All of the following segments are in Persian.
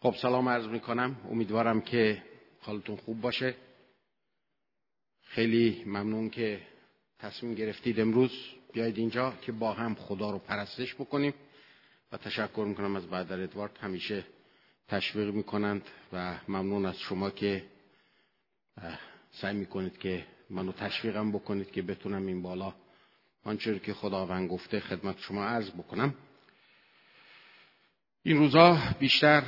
خب سلام عرض می کنم امیدوارم که حالتون خوب باشه. خیلی ممنون که تصمیم گرفتید امروز بیاید اینجا که با هم خدا رو پرستش بکنیم. و تشکر می‌کنم از بعد ادوارد. همیشه تشویق می‌کنند و ممنون از شما که سعی می‌کنید که منو تشویقم بکنید که بتونم این بالا آنچه که خداوند گفته خدمت شما عرض بکنم. این روزا بیشتر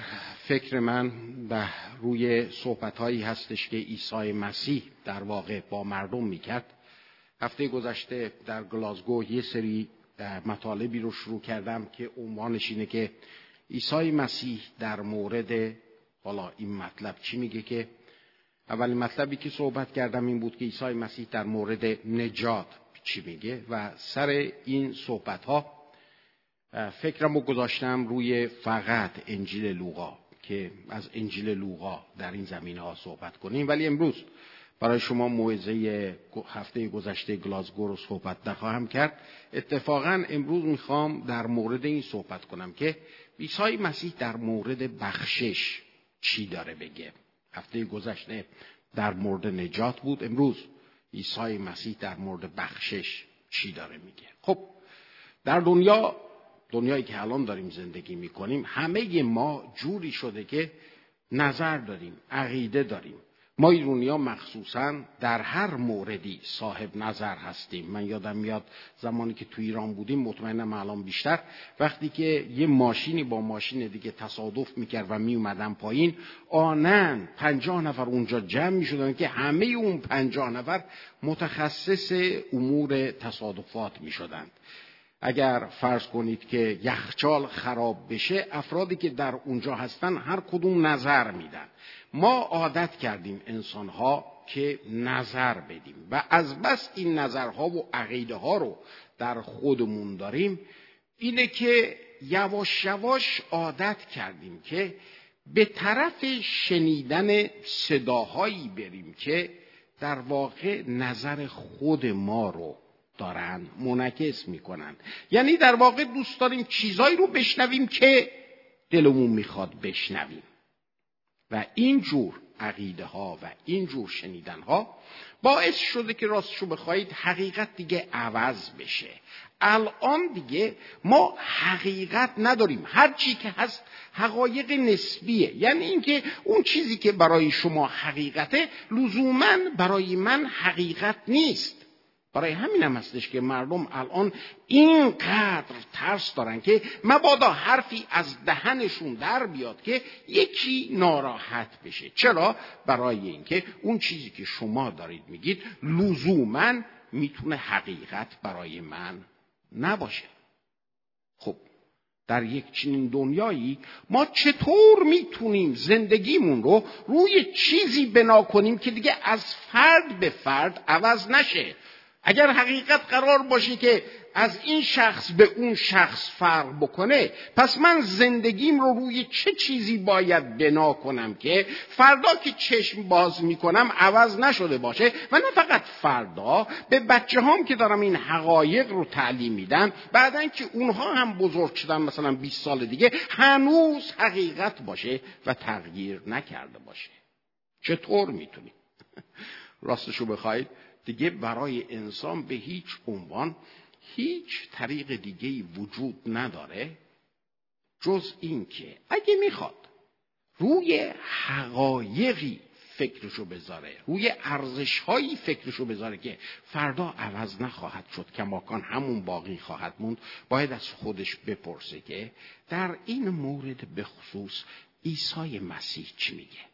فکر من به روی صحبت هایی هستش که عیسی مسیح در واقع با مردم می‌کرد. هفته گذشته در گلاسگو یه سری مطالبی رو شروع کردم که عنوانش اینه که عیسی مسیح در مورد حالا این مطلب چی میگه که؟ اولین مطلبی که صحبت کردم این بود که عیسی مسیح در مورد نجات چی میگه و سر این صحبت ها فکرم رو گذاشتم روی فقط انجیل لوقا که از انجیل لوقا در این زمینه ها صحبت کنیم. ولی امروز برای شما موعظه هفته گذشته گلاسگو رو صحبت نخواهم کرد. اتفاقا امروز می‌خوام در مورد این صحبت کنم که عیسی مسیح در مورد بخشش چی داره بگه. هفته گذشته در مورد نجات بود. امروز عیسی مسیح در مورد بخشش چی داره میگه. خب در دنیا دنیایی که الان داریم زندگی می‌کنیم همه ما جوری شده که نظر داریم عقیده داریم. ما ایرونیا مخصوصا در هر موردی صاحب نظر هستیم. من یادم میاد زمانی که تو ایران بودیم مطمئنم الان بیشتر وقتی که یه ماشینی با ماشین دیگه تصادف می‌کرد و میومدن پایین آنن پنجاه نفر اونجا جمع می‌شدن که همه اون پنجاه نفر متخصص امور تصادفات می‌شدند. اگر فرض کنید که یخچال خراب بشه افرادی که در اونجا هستن هر کدوم نظر میدن. ما عادت کردیم انسانها که نظر بدیم و از بس این نظرها و عقیده ها رو در خودمون داریم. اینه که یواش یواش عادت کردیم که به طرف شنیدن صداهایی بریم که در واقع نظر خود ما رو دارن منعکس می‌کنن. یعنی در واقع دوست داریم چیزایی رو بشنویم که دلمون می‌خواد بشنویم. و این جور عقیده ها و این جور شنیدن ها باعث شده که راستشو بخواهید حقیقت دیگه عوض بشه. الان دیگه ما حقیقت نداریم. هر چی که هست حقایق نسبیه. یعنی اینکه اون چیزی که برای شما حقیقته لزوما برای من حقیقت نیست. برای همین هم هستش که مردم الان اینقدر ترس دارن که مبادا حرفی از دهنشون در بیاد که یکی ناراحت بشه. چرا؟ برای اینکه اون چیزی که شما دارید میگید لزوما می‌تونه حقیقت برای من نباشه. خب در یک چنین دنیایی ما چطور می‌تونیم زندگیمون رو روی چیزی بنا کنیم که دیگه از فرد به فرد عوض نشه؟ اگر حقیقت قرار باشه که از این شخص به اون شخص فرق بکنه پس من زندگیم رو روی چه چیزی باید بنا کنم که فردا که چشم باز می‌کنم عوض نشده باشه و نه فقط فردا به بچه هم که دارم این حقایق رو تعلیم میدم بعدا که اونها هم بزرگ شدن مثلا 20 سال دیگه هنوز حقیقت باشه و تغییر نکرده باشه. چطور می‌تونیم؟ راستشو بخواید. دیگه برای انسان به هیچ عنوان هیچ طریق دیگه وجود نداره جز اینکه اگه می‌خواد روی حقایقی فکرشو بذاره روی ارزشهایی فکرشو بذاره که فردا عوض نخواهد شد کماکان همون باقی خواهد موند باید از خودش بپرسه که در این مورد به خصوص عیسی مسیح چی میگه؟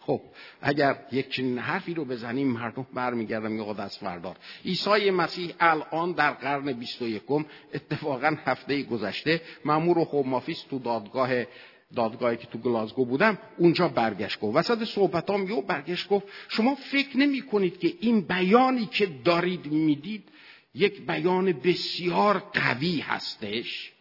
خب اگر یک چنین حرفی رو بزنیم مردم برمیگردن میگه دست فردار عیسی مسیح الان در قرن 21 اتفاقا هفته گذشته مامور و خومافیس تو دادگاه دادگاهی که تو گلاسگو بودم اونجا برگشت گفت. وسط صحبتام یو برگشت گفت شما فکر نمی کنید که این بیانی که دارید می‌دید یک بیان بسیار قوی هستش؟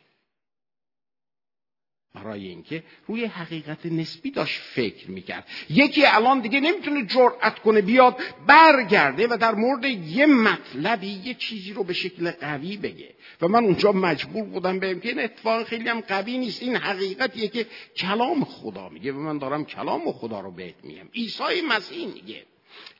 برای اینکه روی حقیقت نسبی داشت فکر می‌کرد. یکی الان دیگه نمی‌تونه جرأت کنه بیاد برگرده و در مورد یه مطلبی یه چیزی رو به شکل قوی بگه. و من اونجا مجبور بودم بهم که این اتفاق خیلی هم قوی نیست. این حقیقتیه که کلام خدا میگه و من دارم کلام خدا رو بهت میگم. عیسی مسیح میگه.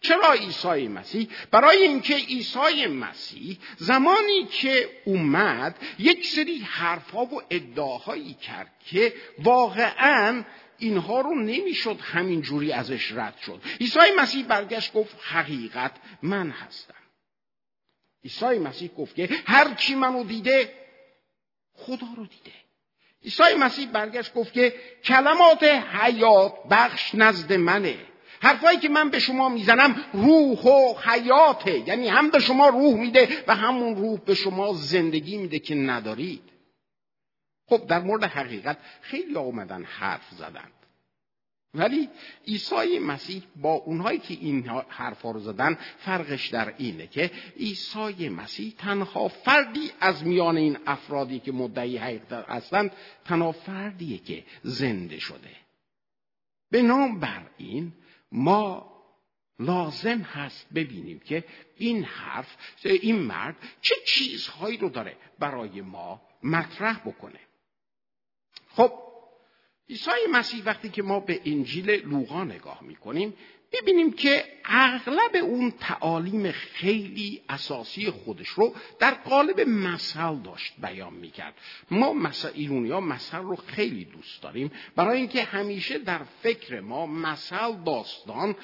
چرا عیسی مسیح؟ برای اینکه عیسی مسیح زمانی که اومد یک سری حرفها و ادعاهایی کرد که واقعا اینها رو نمی‌شد همین جوری ازش رد شد. عیسی مسیح برگشت گفت حقیقت من هستم. عیسی مسیح گفت که هر کی منو دیده خدا رو دیده. عیسی مسیح برگشت گفت که کلمات حیات بخش نزد منه. حرفایی که من به شما می‌زنم روح و حیاته. یعنی هم به شما روح میده و همون روح به شما زندگی میده که ندارید. خب در مورد حقیقت خیلی آمدن حرف زدند. ولی عیسی مسیح با اونهایی که این حرفا رو زدن فرقش در اینه که عیسی مسیح تنها فردی از میان این افرادی که مدعی حقیقت هستند تنها فردیه که زنده شده. به نام بر این ما لازم هست ببینیم که این حرف این مرد چه چیزهایی رو داره برای ما مطرح بکنه. خب عیسی مسیح وقتی که ما به انجیل لوقا نگاه می‌کنیم ببینیم که اغلب اون تعالیم خیلی اساسی خودش رو در قالب مثل داشت بیان می‌کرد. ما مثل ایرونی ها مثل رو خیلی دوست داریم. برای اینکه همیشه در فکر ما مثل داستان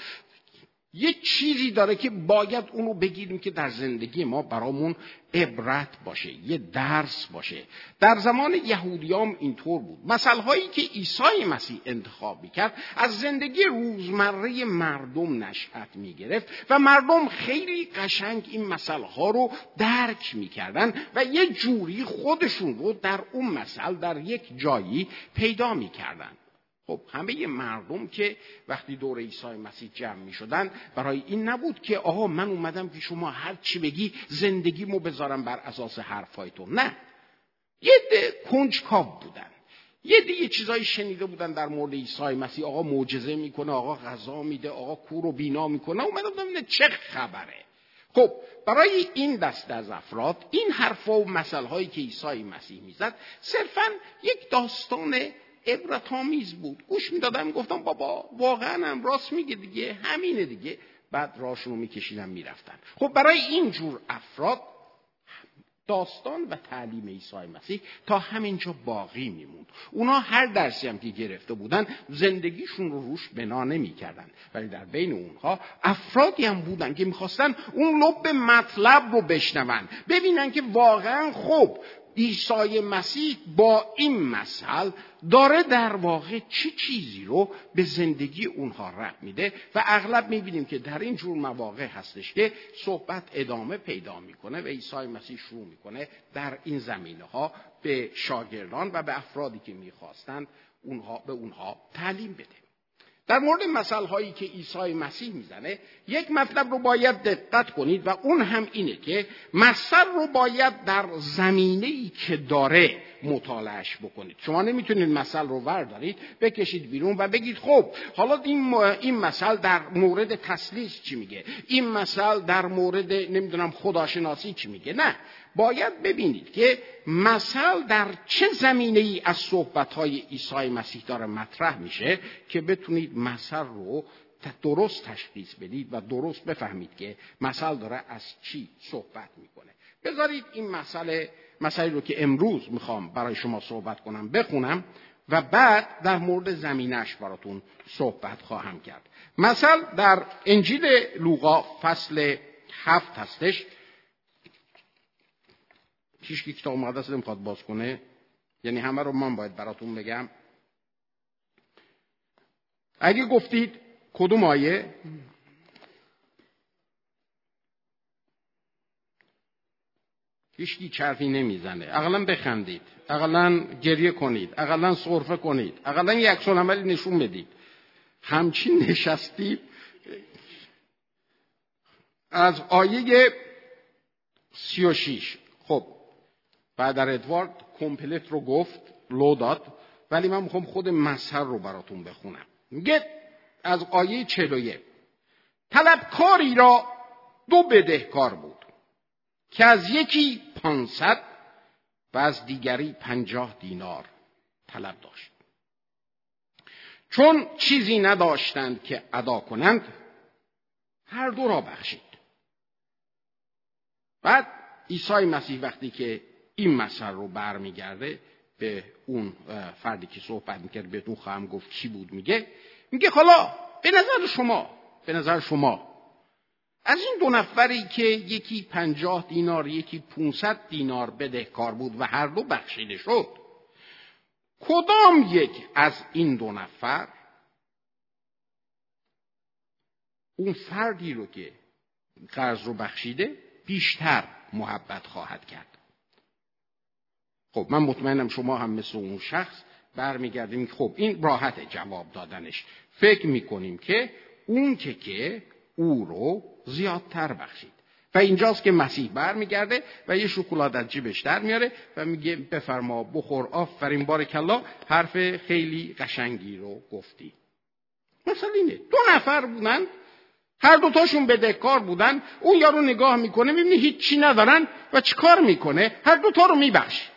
یه چیزی داره که باید اونو بگیریم که در زندگی ما برامون عبرت باشه یه درس باشه. در زمان یهودیام اینطور بود. مثل که عیسی مسیح انتخاب می‌کرد از زندگی روزمره مردم نشأت می‌گرفت و مردم خیلی قشنگ این مثل رو درک می‌کردن و یه جوری خودشون رو در اون مثل در یک جایی پیدا می‌کردن. خب همه مردم که وقتی دور عیسی مسیح جمع می شدن برای این نبود که آها من اومدم که شما هر چی بگی زندگیمو بذارم بر اساس حرفای تو نه. یه کنجکاو بودن. یه دیگه چیزایی شنیده بودن در مورد عیسی مسیح. آقا معجزه می‌کنه آقا غذا میده آقا کور و بینا می‌کنه. اومدم ببینه چه خبره. خب برای این دست از افراد این حرفا و مسئله هایی که عیسی مسیح می‌زد صرفا یک داستان عبرت آمیز بود. گوش می‌دادم گفتم بابا واقعا هم راست میگه دیگه همینه دیگه. بعد راشون رو میکشیدن می‌رفتن. خب برای این جور افراد داستان و تعلیم عیسی مسیح تا همینجا باقی میموند. اونا هر درسی هم که گرفته بودن زندگیشون رو روش بنا نمی‌کردن. ولی در بین اونها افرادی هم بودن که می‌خواستن اون لب مطلب رو بشنون. ببینن که واقعا خب عیسی مسیح با این مسئل داره در واقع چه چیزی رو به زندگی اونها رب میده و اغلب می‌بینیم که در این جور مواقع هستش که صحبت ادامه پیدا می‌کنه و عیسی مسیح شروع می‌کنه در این زمینه ها به شاگردان و به افرادی که می‌خواستند اونها به اونها تعلیم بده. در مورد مسئله هایی که عیسی مسیح می‌زنه یک مطلب رو باید دقت کنید و اون هم اینه که مثل رو باید در زمینه ای که داره مطالعش بکنید. شما نمی‌تونید مثل رو وردارید بکشید بیرون و بگید خب حالا این, این مثل در مورد تسلیس چی میگه؟ این مثل در مورد نمی‌دونم خداشناسی چی میگه؟ نه. باید ببینید که مثل در چه زمینه ای از صحبت های عیسی مسیح داره مطرح میشه که بتونید مثل رو درست تشخیص بدید و درست بفهمید که مثل داره از چی صحبت می‌کنه. بذارید این مسئله مسئله رو که امروز می‌خوام برای شما صحبت کنم بخونم و بعد در مورد زمینش براتون صحبت خواهم کرد. مثل در انجیل لوقا فصل هفت هستش. هیچ که کتاب مقدس نمی‌خواد باز کنه یعنی همه رو من باید براتون بگم. اگه گفتید کدوم آیه؟ هیچکی چرفی نمی‌زنه. اقلا بخندید. اقلا گریه کنید. اقلا صرفه کنید. اقلا یک عملی نشون بدید. همچین نشستید از آیه سی و شیش. خب بعد در ادوارد کمپلت رو گفت لو داد ولی من می‌خوام خود مظهر رو براتون بخونم. میگه از آیه 41 طلبکاری را دو بدهکار بود. که از یکی پانصد و از دیگری پنجاه دینار طلب داشت. چون چیزی نداشتند که ادا کنند هر دو را بخشید. بعد عیسی مسیح وقتی که این مسئله رو برمیگرده به اون فردی که صحبت می‌کرد بهتون خواهم گفت کی بود میگه؟ میگه حالا به نظر شما به نظر شما از این دو نفری که یکی پنجاه دینار یکی پونصد دینار بدهکار بود و هر دو بخشیده شد کدام یک از این دو نفر اون فردی رو که قرض رو بخشیده بیشتر محبت خواهد کرد؟ خب من مطمئنم شما هم مثل اون شخص برمیگردیم. خب این راحت جواب دادنش. فکر می‌کنیم که اون که که او رو زیادتر بخشید. و اینجاست که مسیح برمیگرده و یه شکلات از جیبش در میاره و میگه بفرما بخور آفرین بار کلا حرف خیلی قشنگی رو گفتی. مثلا اینه. دو نفر بودن هر دوتاشون بدهکار بودن اون یارو نگاه می‌کنه می‌بینه هیچی ندارن و چیکار می‌کنه؟ هر دوتا رو میبخش.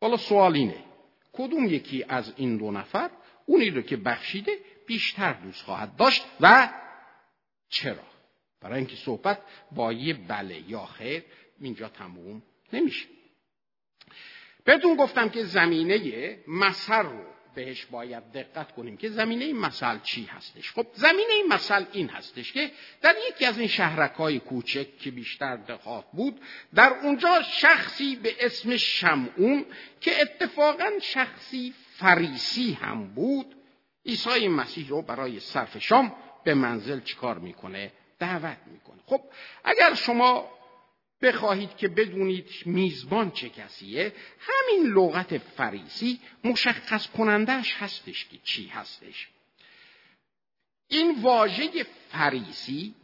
حالا سوال اینه کدوم یکی از این دو نفر اونی رو که بخشیده بیشتر دوست خواهد داشت و چرا؟ برای اینکه صحبت با یه بله یا خیر اینجا تموم نمیشه. بهتون گفتم که زمینه مسر رو بهش باید دقت کنیم که زمینه مسئله چی هستش. خب زمینه مسئله این هستش که در یکی از این شهرک های کوچک که بیشتر دهات بود در اونجا شخصی به اسم شمعون که اتفاقا شخصی فریسی هم بود عیسی مسیح رو برای صرف شام به منزل چیکار می‌کنه؟ دعوت می‌کنه. خب اگر شما بخواهید که بدونید میزبان چه کسیه همین لغت فریسی مشخص کنندهش هستش که چی هستش. این واژه فریسی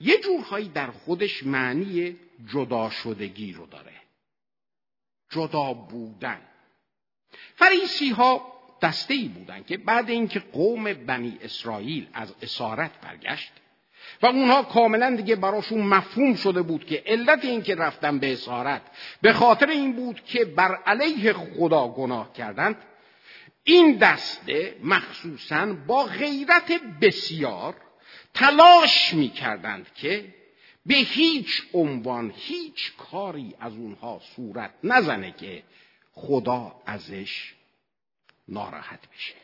یه جورهایی در خودش معنی جدا شدگی رو داره. جدا بودن. فریسی ها دسته ای بودن که بعد اینکه قوم بنی اسرائیل از اسارت برگشت و اونها کاملا دیگه براشون مفهوم شده بود که علت این که رفتن به اسارت به خاطر این بود که بر علیه خدا گناه کردند این دسته مخصوصا با غیرت بسیار تلاش می کردند که به هیچ عنوان هیچ کاری از اونها صورت نزنه که خدا ازش ناراحت بشه.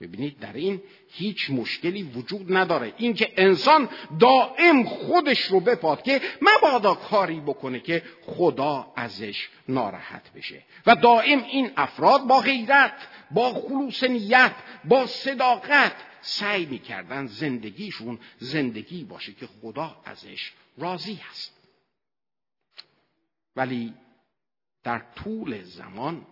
ببینید در این هیچ مشکلی وجود نداره. اینکه انسان دائم خودش رو بپاد که مبادا کاری بکنه که خدا ازش ناراحت بشه. و دائم این افراد با غیرت با خلوص نیت با صداقت سعی می‌کردن زندگیشون زندگی باشه که خدا ازش راضی هست. ولی در طول زمان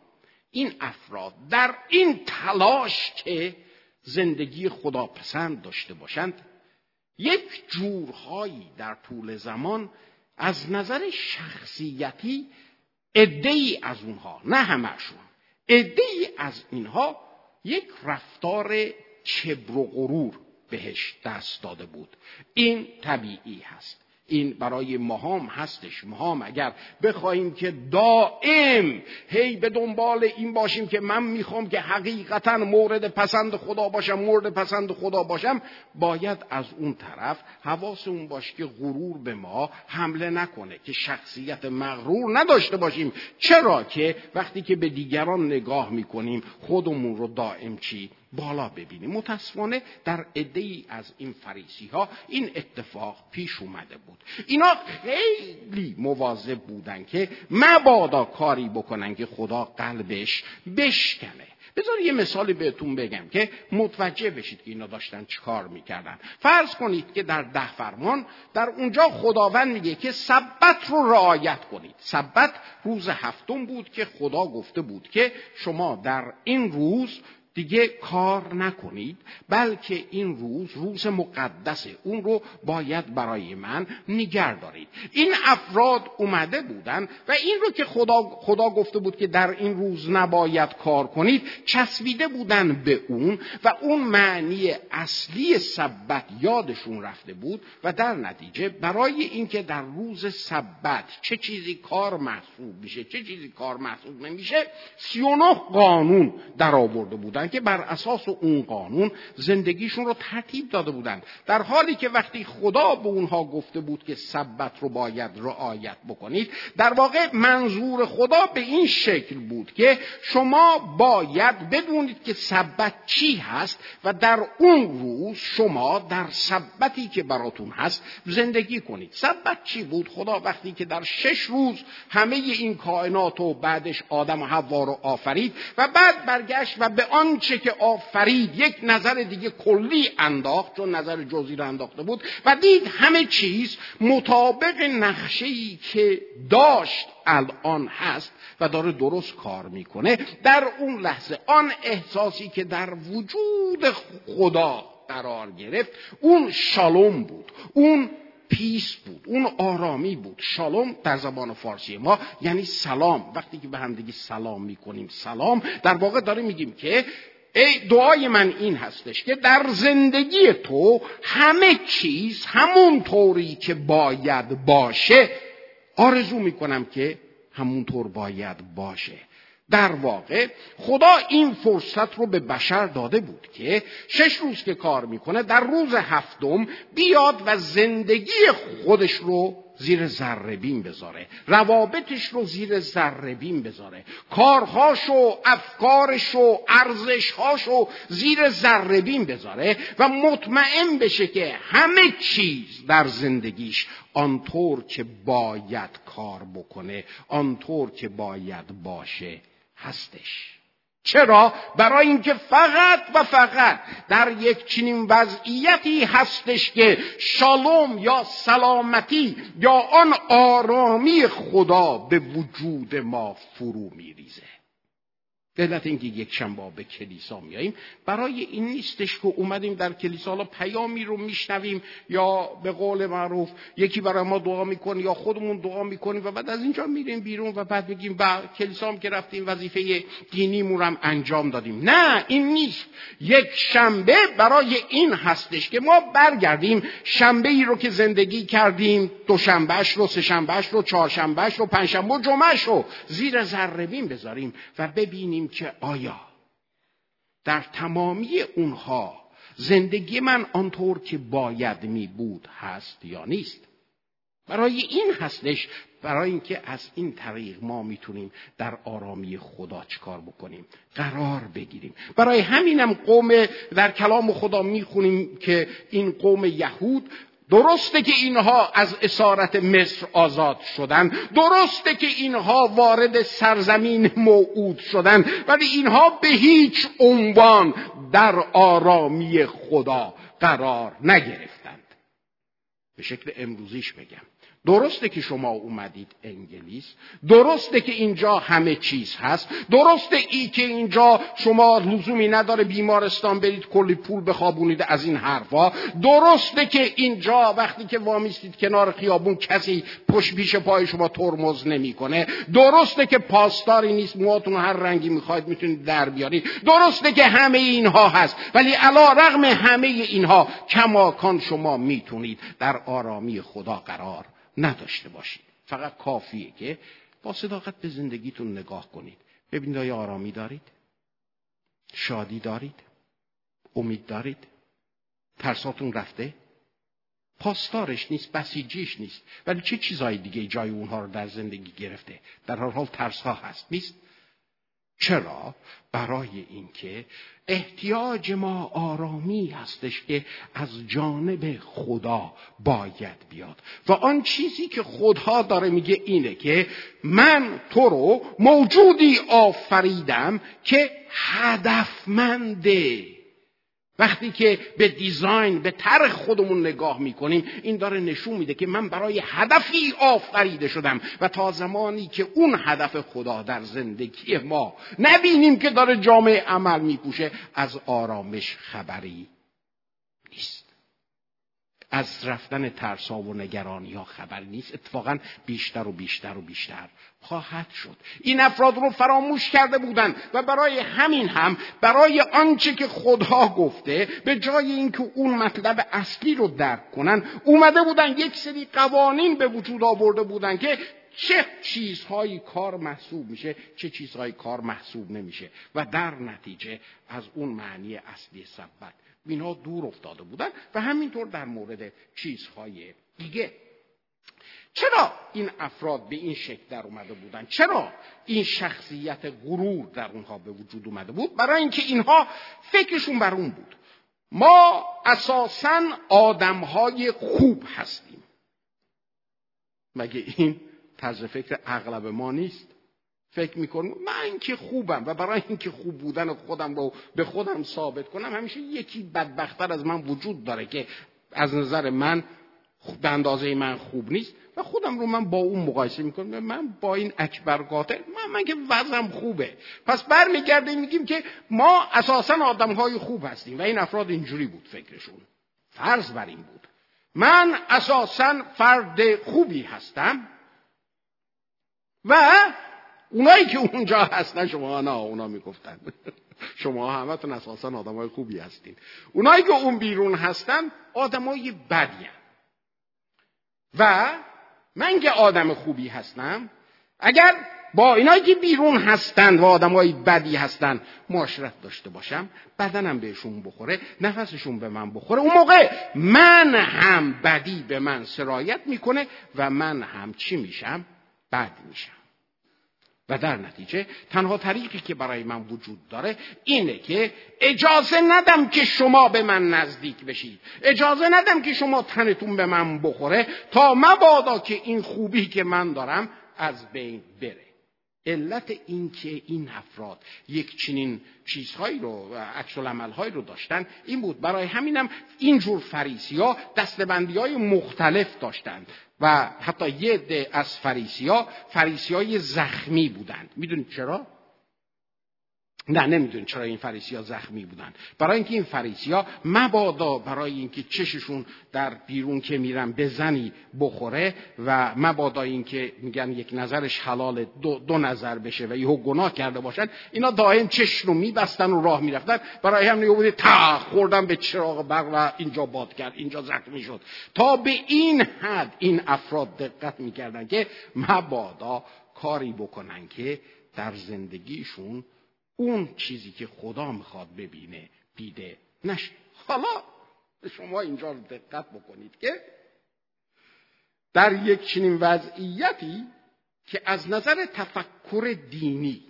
این افراد در این تلاش که زندگی خداپسند داشته باشند یک جورهایی در طول زمان از نظر شخصیتی ای از اونها نه همشون ای از اینها یک رفتار چبر و غرور بهش دست داده بود. این طبیعی هست. این برای مهام هستش. مهام اگر بخواهیم که دائم هی به دنبال این باشیم که من می‌خوام که حقیقتا مورد پسند خدا باشم مورد پسند خدا باشم باید از اون طرف حواس اون باشه که غرور به ما حمله نکنه که شخصیت مغرور نداشته باشیم. چرا که وقتی که به دیگران نگاه می‌کنیم خودمون رو دائم چی؟ بالا ببینیم. متاسفانه در عده از این فریسی ها این اتفاق پیش اومده بود. اینا خیلی مواظب بودن که مبادا کاری بکنن که خدا قلبش بشکنه. بذار یه مثالی بهتون بگم که متوجه بشید که اینا داشتن چیکار می‌کردن. فرض کنید که در ده فرمان در اونجا خداوند میگه که سبت رو رعایت کنید. سبت روز هفتم بود که خدا گفته بود که شما در این روز دیگه کار نکنید بلکه این روز روز مقدسه اون رو باید برای من نگر دارید. این افراد اومده بودن و این رو که خدا, خدا گفته بود که در این روز نباید کار کنید چسبیده بودن به اون و اون معنی اصلی سبت یادشون رفته بود و در نتیجه برای اینکه در روز سبت چه چیزی کار محسوب میشه چه چیزی کار محسوب نمیشه 39 قانون در آورده بودن که بر اساس اون قانون زندگیشون رو ترتیب داده بودند. در حالی که وقتی خدا به اونها گفته بود که سبت رو باید رعایت بکنید در واقع منظور خدا به این شکل بود که شما باید بدونید که سبت چی هست و در اون روز شما در سبتی که براتون هست زندگی کنید. سبت چی بود؟ خدا وقتی که در شش روز همه این کائنات و بعدش آدم و حوا رو آفرید و بعد برگشت و به آنچه که آفرید یک نظر دیگه کلی انداخت چون نظر جزئی رو انداخته بود و دید همه چیز مطابق نقشه‌ای که داشت الان هست و داره درست کار می‌کنه. در اون لحظه آن احساسی که در وجود خدا قرار گرفت اون شالوم بود. اون پیس بود. اون آرامی بود. شالوم در زبان فارسی ما یعنی سلام. وقتی که به همدیگه سلام می‌کنیم سلام در واقع داره میگیم که ای دعای من این هستش که در زندگی تو همه چیز همون طوری که باید باشه. آرزو می‌کنم که همونطور باید باشه. در واقع خدا این فرصت رو به بشر داده بود که شش روز که کار می‌کنه در روز هفتم بیاد و زندگی خودش رو زیر ذره بذاره روابطش رو زیر ذره بذاره کارهاش و افکارش و ارزشهاش رو زیر ذره بذاره و مطمئن بشه که همه چیز در زندگیش آنطور که باید کار بکنه آنطور که باید باشه. هستش چرا؟ برای اینکه فقط و فقط در یک چنین وضعیتی هستش که شالوم یا سلامتی یا آن آرامی خدا به وجود ما فرو میریزه به علت اینکه یک شنبه به کلیسا میاییم. برای این نیستش که اومدیم در کلیسا حالا پیامی رو میشنویم یا به قول معروف یکی برای ما دعا می‌کنه یا خودمون دعا می‌کنیم و بعد از اینجا میریم بیرون و بعد بگیم با کلیسا هم که رفتیم وظیفه دینیمون هم انجام دادیم. نه این نیست. یک شنبه برای این هستش که ما برگردیم. شنبه ای رو که زندگی کردیم دوشنبهش رو سهشنبهش رو چهارشنبهش رو پنجشنبه و جمعهش رو زیر ذره بذاریم و ببینیم که آیا در تمامی اونها زندگی من آنطور که باید می بود هست یا نیست؟ برای این هستش برای اینکه از این طریق ما می‌تونیم در آرامی خدا چکار بکنیم؟ قرار بگیریم. برای همینم قوم در کلام خدا می‌خونیم که این قوم یهود درسته که اینها از اسارت مصر آزاد شدن. درسته که اینها وارد سرزمین موعود شدن. ولی اینها به هیچ عنوان در آرامی خدا قرار نگرفتند. به شکل امروزیش بگم. درسته که شما اومدید انگلیس درسته که اینجا همه چیز هست درسته ای که اینجا شما لزومی نداره بیمارستان برید کلی پول بخوابونید از این حرفا درسته که اینجا وقتی که وامیستید کنار خیابون کسی پشت پیش پای شما ترمز نمی‌کنه درسته که پاسداری نیست موهاتون هر رنگی می‌خواید می‌تونید در بیارید درسته که همه اینها هست ولی علا رغم همه اینها کماکان شما می‌تونید در آرامی خدا قرار. نداشته باشید. فقط کافیه که با صداقت به زندگیتون نگاه کنید. ببینید آیا آرامی دارید؟ شادی دارید؟ امید دارید؟ ترساتون رفته؟ پاسدارش نیست بسیجیش نیست. ولی چه چیزهای دیگه جای اونها رو در زندگی گرفته؟ در هر حال ترس ها هست نیست؟ چرا؟ برای اینکه احتیاج ما آرامی هستش که از جانب خدا باید بیاد. و آن چیزی که خدا داره میگه اینه که من تو رو موجودی آفریدم که هدفمنده وقتی که به دیزاین به طرح خودمون نگاه می‌کنیم این داره نشون میده که من برای هدفی آفریده شدم و تا زمانی که اون هدف خدا در زندگی ما نبینیم که داره جامعه عمل میپوشه از آرامش خبری از رفتن ترسا و نگرانی ها خبری نیست. اتفاقا بیشتر و بیشتر و بیشتر خواهد شد. این افراد رو فراموش کرده بودند و برای همین هم برای آنچه که خدا گفته به جای اینکه اون مطلب اصلی رو درک کنن اومده بودن یک سری قوانین به وجود آورده بودن که چه چیزهایی کار محسوب میشه چه چیزهایی کار محسوب نمیشه. و در نتیجه از اون معنی اصلی سبت اینها دور افتاده بودن و همینطور در مورد چیزهای دیگه. چرا این افراد به این شکل در اومده بودن؟ چرا این شخصیت غرور در اونها به وجود اومده بود؟ برای اینکه اینها فکرشون بر اون بود. ما اساسا آدمهای خوب هستیم. مگه این طرز فکر اغلب ما نیست؟ فکر می‌کنم. من که خوبم و برای اینکه خوب بودن خودم رو به خودم ثابت کنم همیشه یکی بدبختتر از من وجود داره که از نظر من به اندازه من خوب نیست و خودم رو من با اون مقایسه می‌کنم. من با این اکبر قاتل من, من که وضعم خوبه. پس برمیگردیم میگیم که ما اساسا آدم های خوب هستیم و این افراد اینجوری بود فکرشون. فرض بر این بود. من اساسا فرد خوبی هستم و اونایی که اونجا هستن شما نه اونا می‌گفتن. شما همتون اساسا آدمای خوبی هستین. اونایی که اون بیرون هستن آدمای بدی و من که آدم خوبی هستم اگر با اینایی که بیرون هستند و آدمای بدی هستند معاشرت داشته باشم بدنم بهشون بخوره نفسشون به من بخوره. اون موقع من هم بدی به من سرایت می‌کنه و من هم چی میشم؟ بد میشم. و در نتیجه تنها طریقی که برای من وجود داره اینه که اجازه ندم که شما به من نزدیک بشید. اجازه ندم که شما تنتون به من بخوره تا مبادا که این خوبی که من دارم از بین بره. علت اینکه این افراد یک چنین چیزهایی رو عکس عملهایی رو داشتن این بود. برای همینم اینجور فریسی ها دستبندی های مختلف داشتند و حتی یه عده از فریسی ها فریسی های زخمی بودند می‌دونید چرا؟ نه نمی‌دونید چرا این فریسی ها زخمی بودن. برای اینکه این فریسی ها مبادا برای اینکه چششون در بیرون که میرن به زنی بخوره و مبادا اینکه میگن یک نظرش حلال دو, دو نظر بشه و یهو گناه کرده باشن اینا دائم چش رو میبستن و راه می‌رفتن. برای هم نگاه بوده تا خوردن به چراغ برق و اینجا باد کرد اینجا زخمی شد. تا به این حد این افراد دقت می‌کردن که مبادا کاری بکنن که در زندگیشون اون چیزی که خدا می‌خواد ببینه دیده نشه. حالا شما اینجا رو دقت بکنید که در یک چنین وضعیتی که از نظر تفکر دینی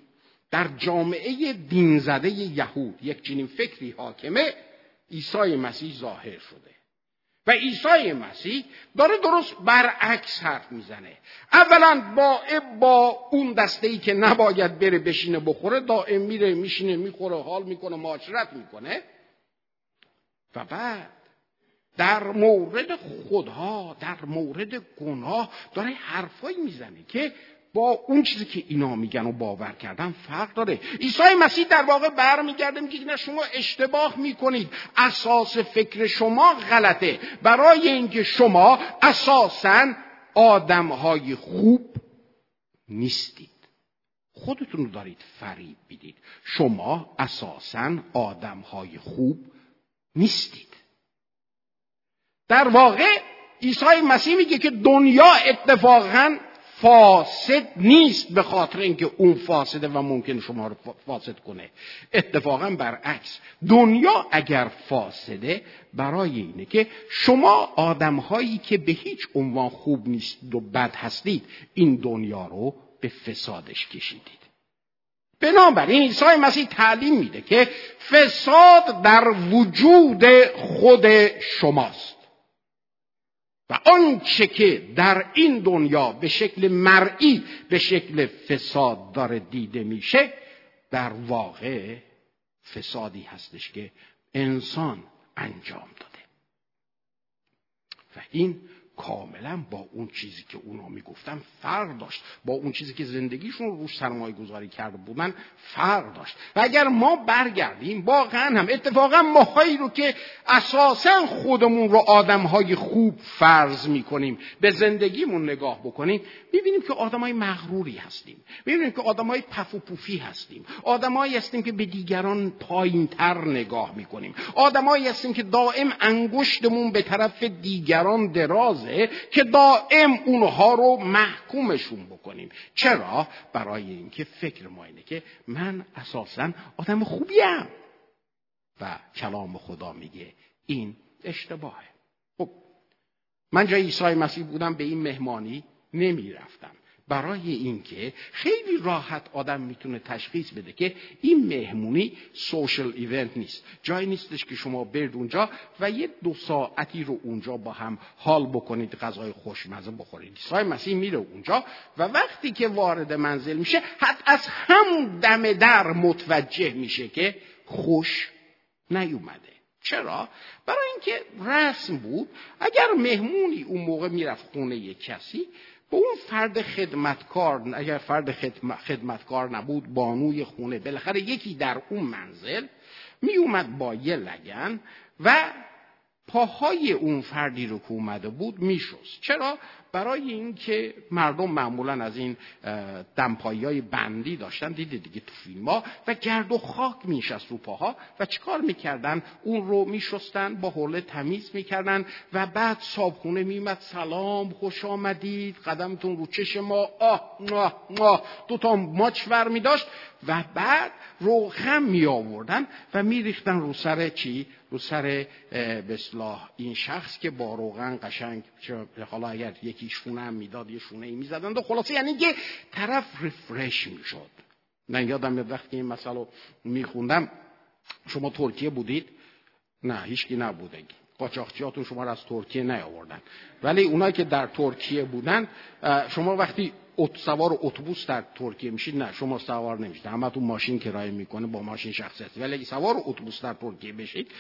در جامعه دینزده یهود یک چنین فکری حاکمه عیسی مسیح ظاهر شده. و عیسی مسیح داره درست برعکس حرف می‌زنه. اولا با با اون دسته ای که نباید بره بشینه بخوره دائم میره میشینه می‌خوره حال می‌کنه معاشرت می‌کنه. و بعد در مورد خودها در مورد گناه داره حرفایی می‌زنه که با اون چیزی که اینا میگن و باور کردن فرق داره. عیسی مسیح در واقع برمیگرده میگه نه شما اشتباه می‌کنید. اساس فکر شما غلطه. برای اینکه شما اساسا آدمهای خوب نیستید. خودتون رو دارید فریب بیدید شما اساسا آدمهای خوب نیستید. در واقع عیسی مسیح میگه که دنیا اتفاقا فاسد نیست به خاطر اینکه اون فاسده و ممکن شما رو فاسد کنه. اتفاقا برعکس. دنیا اگر فاسده برای اینه که شما آدمهایی که به هیچ عنوان خوب نیست و بد هستید این دنیا رو به فسادش کشیدید. بنابراین عیسی مسیح تعلیم میده که فساد در وجود خود شماست. و آنچه که در این دنیا به شکل مرئی به شکل فساد داره دیده میشه در واقع فسادی هستش که انسان انجام داده. و این کاملا با اون چیزی که اونا می‌گفتن فرق داشت. با اون چیزی که زندگیشون روش سرمایه گذاری کرده بودن فرق داشت. و اگر ما برگردیم واقعا هم اتفاقا ماهایی رو که اساسا خودمون رو آدمهای خوب فرض می‌کنیم به زندگیمون نگاه بکنیم می‌بینیم که آدمای مغروری هستیم. می‌بینیم که آدمای پف و پوفی هستیم. آدمایی هستیم که به دیگران پایینتر نگاه می‌کنیم. آدمایی هستیم که دائم انگشتمون به طرف دیگران دراز که دائم اونها رو محکومشون بکنیم. چرا؟ برای اینکه فکر ما اینه که من اساسا آدم خوبیم. و کلام خدا میگه این اشتباهه. خب من جای عیسی مسیح بودم به این مهمانی نمی‌رفتم. برای اینکه خیلی راحت آدم می‌تونه تشخیص بده که این مهمونی سوشل ایونت نیست. جایی نیستش که شما برید اونجا و یه دو ساعتی رو اونجا با هم حال بکنید غذای خوشمزه بخورید. عیسی مسیح میره اونجا و وقتی که وارد منزل میشه حتی از هم دم در متوجه میشه که خوش نیومده. چرا؟ برای اینکه رسم بود اگر مهمونی اون موقع می‌رفت خونه کسی به اون فرد خدمتکار اگر فرد خدمتکار نبود بانوی خونه بالاخره یکی در اون منزل می اومد با یه لگن و پاهای اون فردی رو که اومده بود میشست. چرا؟ برای اینکه مردم معمولا از این دمپایی های بندی داشتن دیده دیگه تو فیلم ها و گرد و خاک میشست رو پاها و چیکار می‌کردن؟ اون رو میشستن با حوله تمیز می‌کردن و بعد صابخونه میمد سلام خوش آمدید قدمتون رو چش ما. آه آه آه دو تا ماچ ور میداشت و بعد روغم می آوردن و می ریختن رو سر چی؟ رو سر به این شخص که با روغن قشنگ حالا اگر یکی شونه هم می‌داد یه شونه ای می‌زدند و خلاصه یعنی که طرف ریفرش می‌شد. من یادم میاد وقتی این مسئله میخوندم شما ترکیه بودید؟ نه هیچکی نبوده. قاچاقچیاتون شما رو از ترکیه نیاوردن. ولی اونایی که در ترکیه بودن شما وقتی سوار اتوبوس در ترکیه میشید؟ نه شما سوار نمیشید. همه تو ماشین کرایه می‌کنه با ماشین شخصی ولی سوار اتوبوس در ترکیه بشید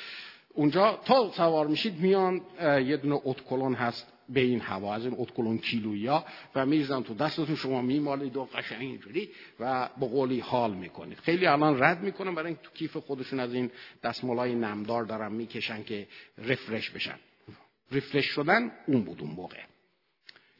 اونجا تا سوار میشید میان یه دونه اتکلون هست به این هوا از این اتکلون کیلویا و میریزن تو دستتون. شما میمالید و قشنگ اینجوری و به قولی حال می‌کنید. خیلی الان رد می‌کنن برای تو کیف خودشون از این دستمالای نمدار دارن می‌کشن که رفرش بشن. رفرش شدن اون بود اون موقع.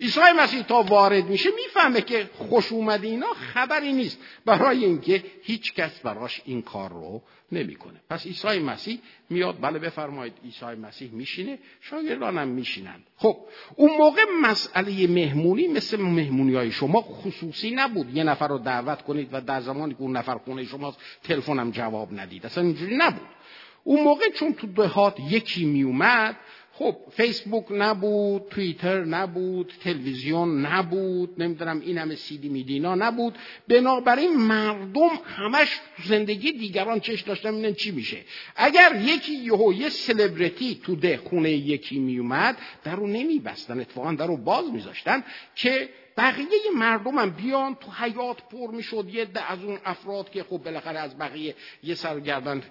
عیسی مسیح تا وارد میشه می‌فهمه که خوش اومده اینا خبری نیست. برای اینکه هیچ کس براش این کار رو نمی‌کنه. پس عیسی مسیح میاد بله بفرمایید عیسی مسیح میشینه شاگردانم میشینن. خب اون موقع مسئله مهمونی مثل مهمونی های شما خصوصی نبود. یه نفر رو دعوت کنید و در زمانی که اون نفر خونه شماست تلفنم جواب ندید. اصلا اینجوری نبود. اون موقع چون تو دهات یکی میومد خب فیسبوک نبود توییتر نبود تلویزیون نبود نمی‌دونم این همه سیدی میدینا نبود. بنابراین مردم همش زندگی دیگران چش داشتن ببینن چی میشه. اگر یکی یهو یه سلبریتی تو ده خونه یکی میومد در رو نمیبستن اتفاقا در رو باز میذاشتن که بقیه مردم هم بیان تو حیات پر می‌شد. یه ده از اون افراد که خب بالاخره از بقیه یه سرگردن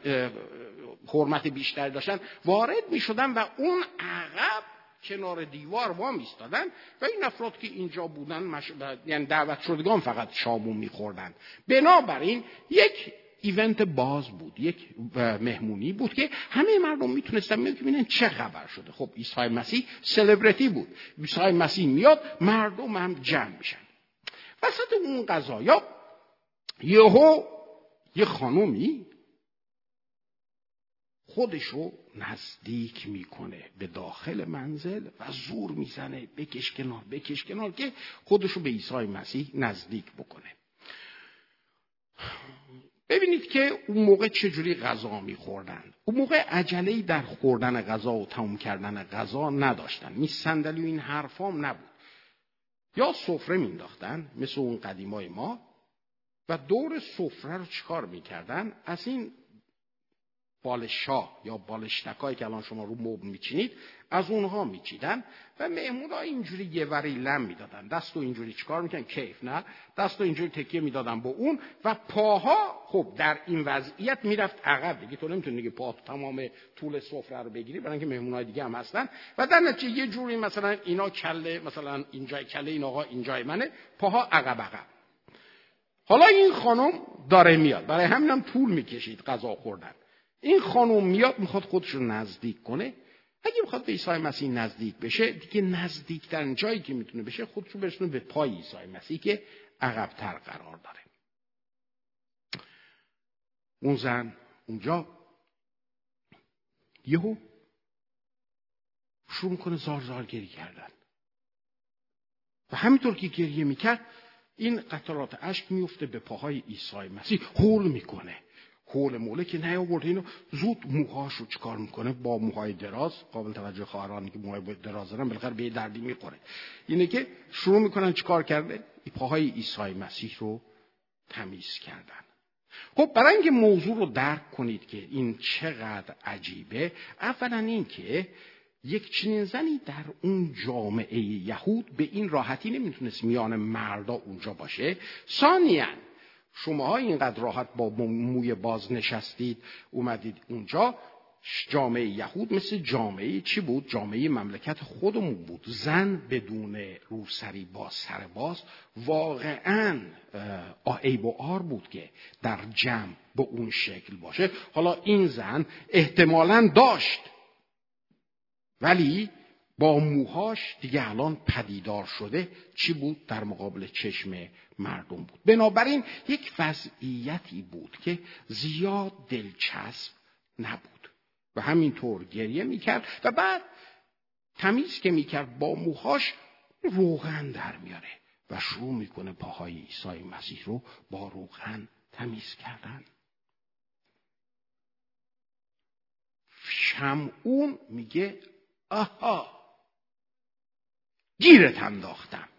حرمت بیشتر داشتن وارد می‌شدن و اون عقب کنار دیوار وا میستادن و این افراد که اینجا بودن مش... یعنی دعوت شدگان فقط شامون میخوردن. بنابراین یک ایونت باز بود یک مهمونی بود که همه مردم می‌تونستن ببینن چه خبر شده. خب عیسی مسیح سلبریتی بود. عیسی مسیح میاد مردم هم جمع میشن. وسط اون قضایا یهو یه خانومی خودشو نزدیک می‌کنه به داخل منزل و زور می‌زنه بکش کنار بکش کنار که خودشو به عیسی مسیح نزدیک بکنه. ببینید که اون موقع چجوری غذا میخوردن. اون موقع عجله در خوردن غذا و تموم کردن غذا نداشتن. می صندلی و این حرفام نبود. یا سفره مینداختن مثل اون قدیمای ما و دور سفره رو چکار می‌کردن؟ از این بالشا یا بالشتکایی که الان شما رو مبل میچینید از اونها میچیدن و ها اینجوری یه وری لم می‌دادن. دست رو اینجوری چیکار می‌کنن کیف نه. دست رو اینجوری تکیه می‌دادن با اون و پاها خب در این وضعیت می‌رفت عقب. دیگه تو نمی‌تونی که پا تمام طول سفره رو بگیری برای اینکه های دیگه هم هستن. و در نتیجه یه جوری مثلا اینا کله مثلا اینجای کله این آقا اینجای منه پاها عقب عقب. حالا این خانم داره میاد. برای همینم طول می‌کشید غذا خوردن. این خانم میاد می‌خواد خودش رو نزدیک کنه. اگه می‌خواد به عیسی مسیح نزدیک بشه دیگه نزدیکترین جایی که می‌تونه بشه خودش رو برسونه به پای عیسی مسیح که عقبتر قرار داره. اون زن اونجا یهو شروع می‌کنه زار زار گری کردن. و همینطور که گریه می‌کرد این قطرات اشک میفته به پاهای عیسی مسیح خول می‌کنه. حول موله که نیاورد اینو زود موهاش رو چکار می‌کنه؟ با موهای دراز. قابل توجه خواهرانی که موهای دراز دارن بالاخره به دردی می‌خوره. اینه که شروع می‌کنن چکار کرده؟ پاهای عیسی مسیح رو تمیز کردن. خب برای اینکه موضوع رو درک کنید که این چقدر عجیبه اولا این که یک چنین زنی در اون جامعه یهود به این راحتی نمی‌تونست میان مردا اونجا باشه. ثانیاً شما اینقدر راحت با موی باز نشستید اومدید اونجا. جامعه یهود مثل جامعه چی بود؟ جامعه مملکت خودمون بود. زن بدون روسری با سر باز واقعا عیب و آر بود که در جمع به اون شکل باشه. حالا این زن احتمالا داشت ولی با موهاش دیگه الان پدیدار شده چی بود در مقابل چشم مردم بود. بنابراین یک وضعیتی بود که زیاد دلچسب نبود و همینطور گریه می‌کرد و بعد تمیز که می‌کرد با موهاش روغن در میاره و شروع می‌کنه پاهای عیسی مسیح رو با روغن تمیز کردن. شمعون میگه آها گیرت انداختم.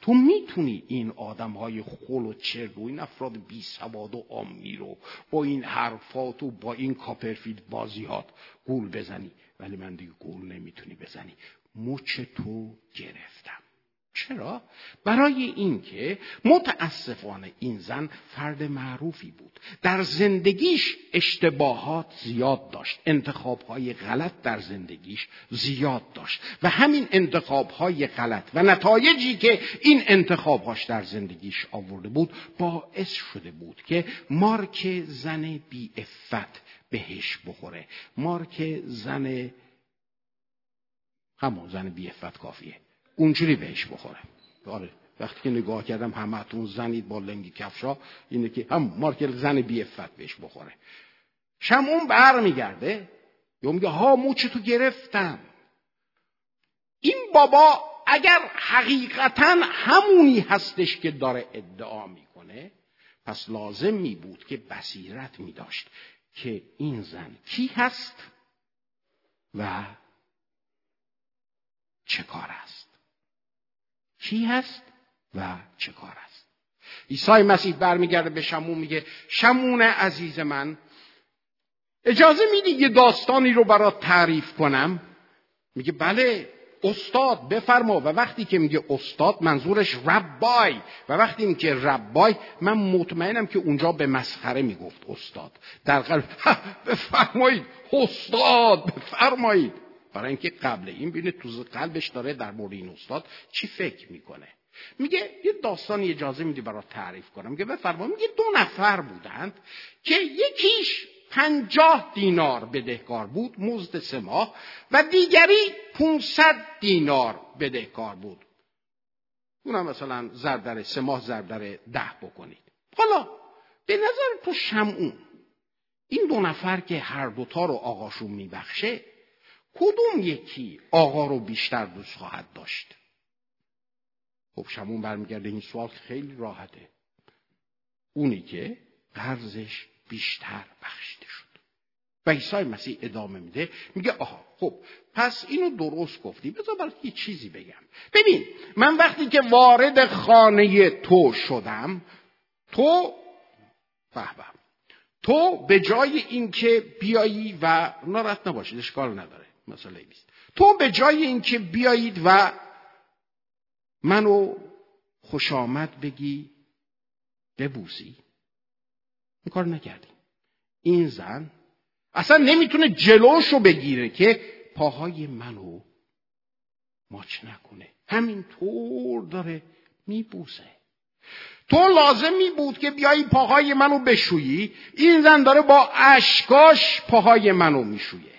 تو می‌تونی این آدم های خل و چرگ و این افراد بی سواد و آمی رو با این حرفات و با این کاپرفید بازیات گول بزنی. ولی من دیگه گول نمی‌تونی بزنی. مچ تو گرفتم. چرا؟ برای اینکه متاسفانه این زن فرد معروفی بود. در زندگیش اشتباهات زیاد داشت. انتخابهای غلط در زندگیش زیاد داشت. و همین انتخابهای غلط و نتایجی که این انتخابهاش در زندگیش آورده بود باعث شده بود که مارک زن بی افت بهش بخوره. مارک زن همون زن بی افت کافیه. اونجوری بهش بخوره آره وقتی که نگاه کردم همتون زنید با لنگی کفشا اینه که هم مارکل زن بی افت بهش بخوره. شمعون بر میگرده یا میگه ها موچ تو گرفتم؟ این بابا اگر حقیقتا همونی هستش که داره ادعا می‌کنه پس لازم می بود که بصیرت می داشت که این زن کی هست و چه کار است. کی هست و چه کار است. عیسی مسیح برمیگرده به شمون میگه شمون عزیز من اجازه میدی یه داستانی رو برات تعریف کنم؟ میگه بله استاد بفرما. و وقتی که میگه استاد منظورش ربای. و وقتی میگه ربای من مطمئنم که اونجا به مسخره می‌گفت استاد. در قلب بفرمایید استاد بفرمایید. برای اینکه قبل این بینه تو قلبش داره در مورد این استاد چی فکر می‌کنه. میگه یه داستان اجازه میدی برای تعریف کنم. میگه بفرما. میگه دو نفر بودند که یکیش پنجاه دینار بدهکار بود مزد سه ماه و دیگری 500 دینار بدهکار بود. اونم مثلا ضرب در سه ماه ضرب در ده بکنید. حالا به نظر تو شمعون این دو نفر که هر دوتا رو آقاشون میبخشه کدوم یکی آقا رو بیشتر دوست خواهد داشت؟ خب شمون برمیگرده این سوال خیلی راحته. اونی که قرضش بیشتر بخشیده شد. و عیسی مسیح ادامه میده. میگه آها خب پس اینو درست گفتی. بذار برات یه چیزی بگم. ببین من وقتی که وارد خانه تو شدم تو فهمم تو به جای اینکه بیایی و ناراحت نباشید اشکال نداره. مسئله نیست. تو به جای اینکه بیایید و منو خوش آمد بگی ببوسی. این کار نکردی. این زن اصلا نمی‌تونه جلوشو بگیره که پاهای منو ماچ نکنه. همینطور داره میبوسه. تو لازمی بود که بیایی پاهای منو بشویی. این زن داره با اشکاش پاهای منو میشویه.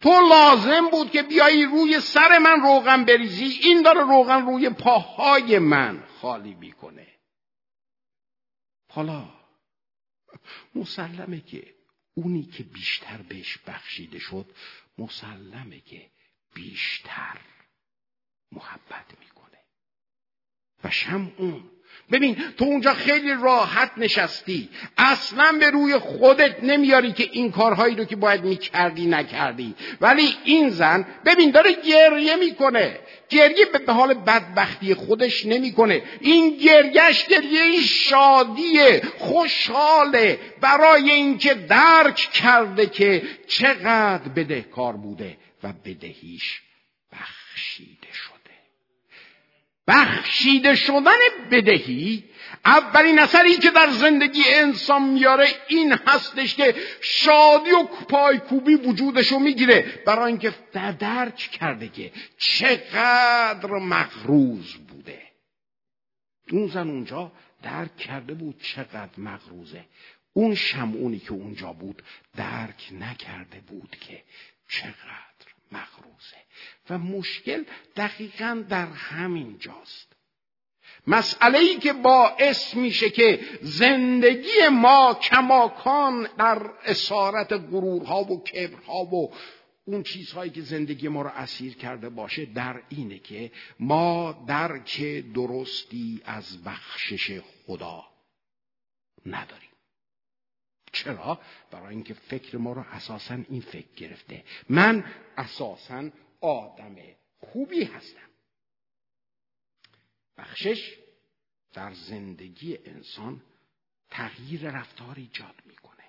تو لازم بود که بیایی روی سر من روغن بریزی. این داره روغن روی پاهای من خالی می‌کنه. حالا مسلمه که اونی که بیشتر بهش بخشیده شد مسلمه که بیشتر محبت می‌کنه. و شم اون ببین تو اونجا خیلی راحت نشستی. اصلا به روی خودت نمیاری که این کارهایی رو که باید می‌کردی نکردی. ولی این زن ببین داره گریه می‌کنه. گریه به حال بدبختی خودش نمی‌کنه. این گریهش گریه شادیه خوشحاله. برای اینکه درک کرده که چقدر بدهکار بوده و بدهیش بخشیده شده. بخشیده شدن بدهی اولین اثری که در زندگی انسان میاره این هستش که شادی و پایکوبی وجودشو می‌گیره برای اینکه درک کرده که چقدر مغروز بوده. اون زن اونجا درک کرده بود چقدر مغروزه. اون شمعونی که اونجا بود درک نکرده بود که چقدر مغروزه. و مشکل دقیقا در همین جاست. مسئله ای که باعث میشه که زندگی ما کماکان در اسارت غرورها و کبرها و اون چیزهایی که زندگی ما رو اسیر کرده باشه در اینه که ما درک درستی از بخشش خدا نداریم. چرا؟ برای اینکه فکر ما رو اساسا این فکر گرفته. من اساسا آدم خوبی هستم. بخشش در زندگی انسان تغییر رفتار ایجاد می‌کنه.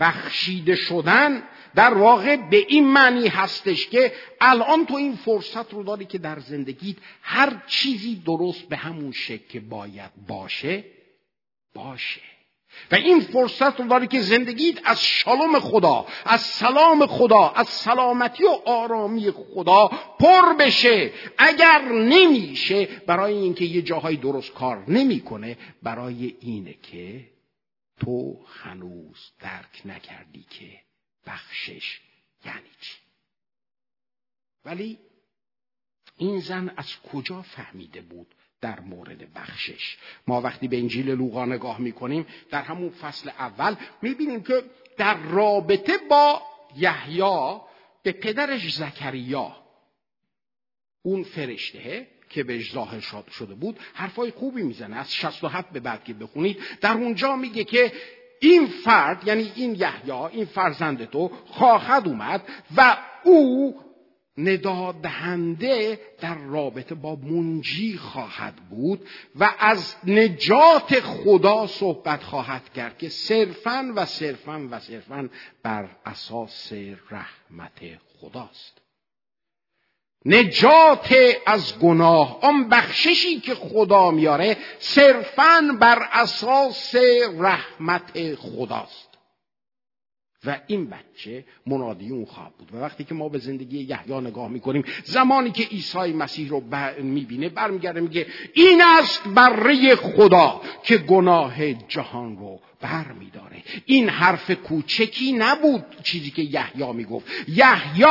بخشیده شدن در واقع به این معنی هستش که الان تو این فرصت رو داری که در زندگیت هر چیزی درست به همون شکل که باید باشه باشه. و این فرصت رو داری که زندگیت از شالوم خدا از سلام خدا از سلامتی و آرامی خدا پر بشه. اگر نمیشه برای اینکه یه جاهای درست کار نمی‌کنه برای اینه که تو هنوز درک نکردی که بخشش یعنی چی. ولی این زن از کجا فهمیده بود در مورد بخشش. ما وقتی به انجیل لوقا نگاه می‌کنیم در همون فصل اول می‌بینیم که در رابطه با یحیی به پدرش زکریا اون فرشته که بهش ظاهر شده بود حرفای خوبی می‌زنه. از 67 به بعد که بخونید در اونجا میگه که این فرد یعنی این یحیی این فرزند تو خواهد اومد و او ندادهنده در رابطه با منجی خواهد بود و از نجات خدا صحبت خواهد کرد که صرفا و صرفا و صرفا بر اساس رحمت خداست. نجات از گناه آن بخششی که خدا میاره صرفا بر اساس رحمت خداست. و این بچه منادی اون خواهد بود. و وقتی که ما به زندگی یحیی نگاه می‌کنیم زمانی که عیسی مسیح رو می‌بینه برمیگرده میگه این است بره خدا که گناه جهان رو بر میداره. این حرف کوچکی نبود چیزی که یحیی می‌گفت. یحیی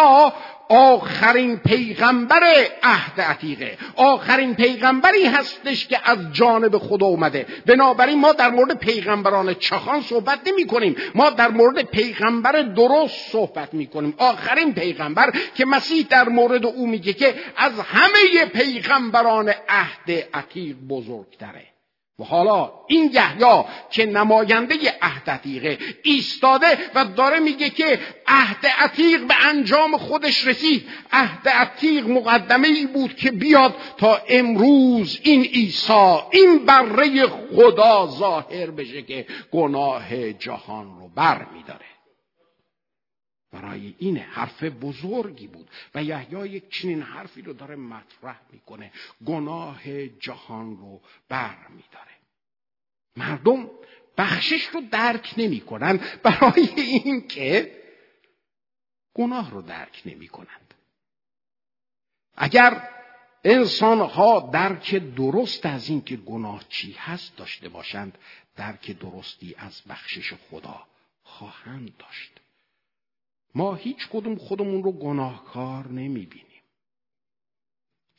آخرین پیغمبر عهد عتیقه. آخرین پیغمبری هستش که از جانب خدا اومده. بنابراین ما در مورد پیغمبران چخان صحبت نمی کنیم ما در مورد پیغمبر درست صحبت می کنیم آخرین پیغمبر که مسیح در مورد او میگه که از همه پیغمبران عهد عتیق بزرگتره. و حالا این یحیی که نماینده عهد عتیقه ایستاده و داره میگه که عهد عتیق به انجام خودش رسید. عهد عتیق مقدمه ای بود که بیاد تا امروز این عیسی این بره خدا ظاهر بشه که گناه جهان رو بر میداره برای این حرف بزرگی بود و یحیی یک چنین حرفی رو داره مطرح می‌کنه. گناه جهان رو بر میداره مردم بخشش رو درک نمی‌کنن برای اینکه گناه رو درک نمی کنند. اگر انسان ها درک درست از اینکه گناه چی هست داشته باشند درک درستی از بخشش خدا خواهند داشت. ما هیچ کدوم خودمون رو گناهکار نمی بینیم.